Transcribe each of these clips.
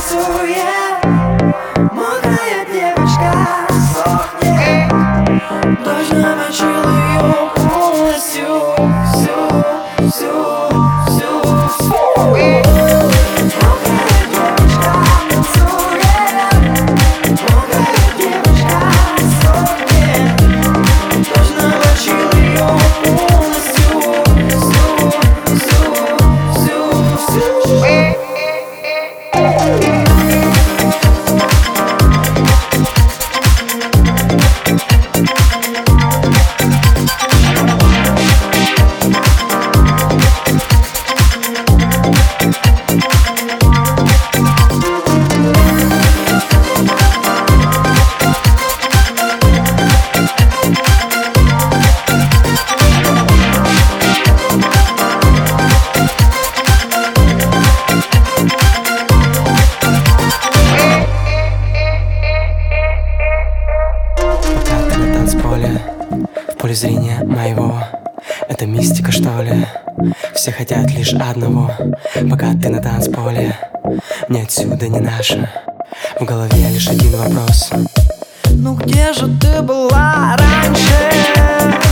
for you. Поле зрения моего. Это мистика что ли? Все хотят лишь одного. Пока ты на танцполе Мне отсюда не наше. В голове лишь один вопрос. Ну где же ты была раньше?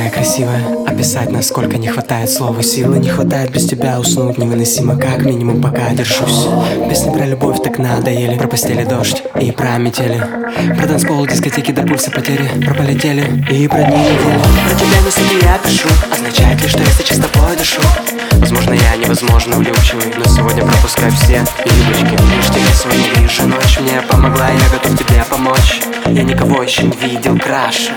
Такая красивая. Описать, насколько не хватает слова Силы. Не хватает без тебя уснуть невыносимо. Как минимум пока держусь. Песни про любовь так надоели. Про постели дождь и про метели. Про танцпол, дискотеки до пульса потери. Про полетели и про дни. Про тебя мысли я пишу. Означает ли, что я сейчас с тобой дышу? Возможно, я невозможно влюбчивый Но сегодня пропускаю все юбочки. Лишь тебя сегодня вижу Ночь мне помогла, я готов тебе помочь я никого еще не видел краше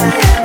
Yeah.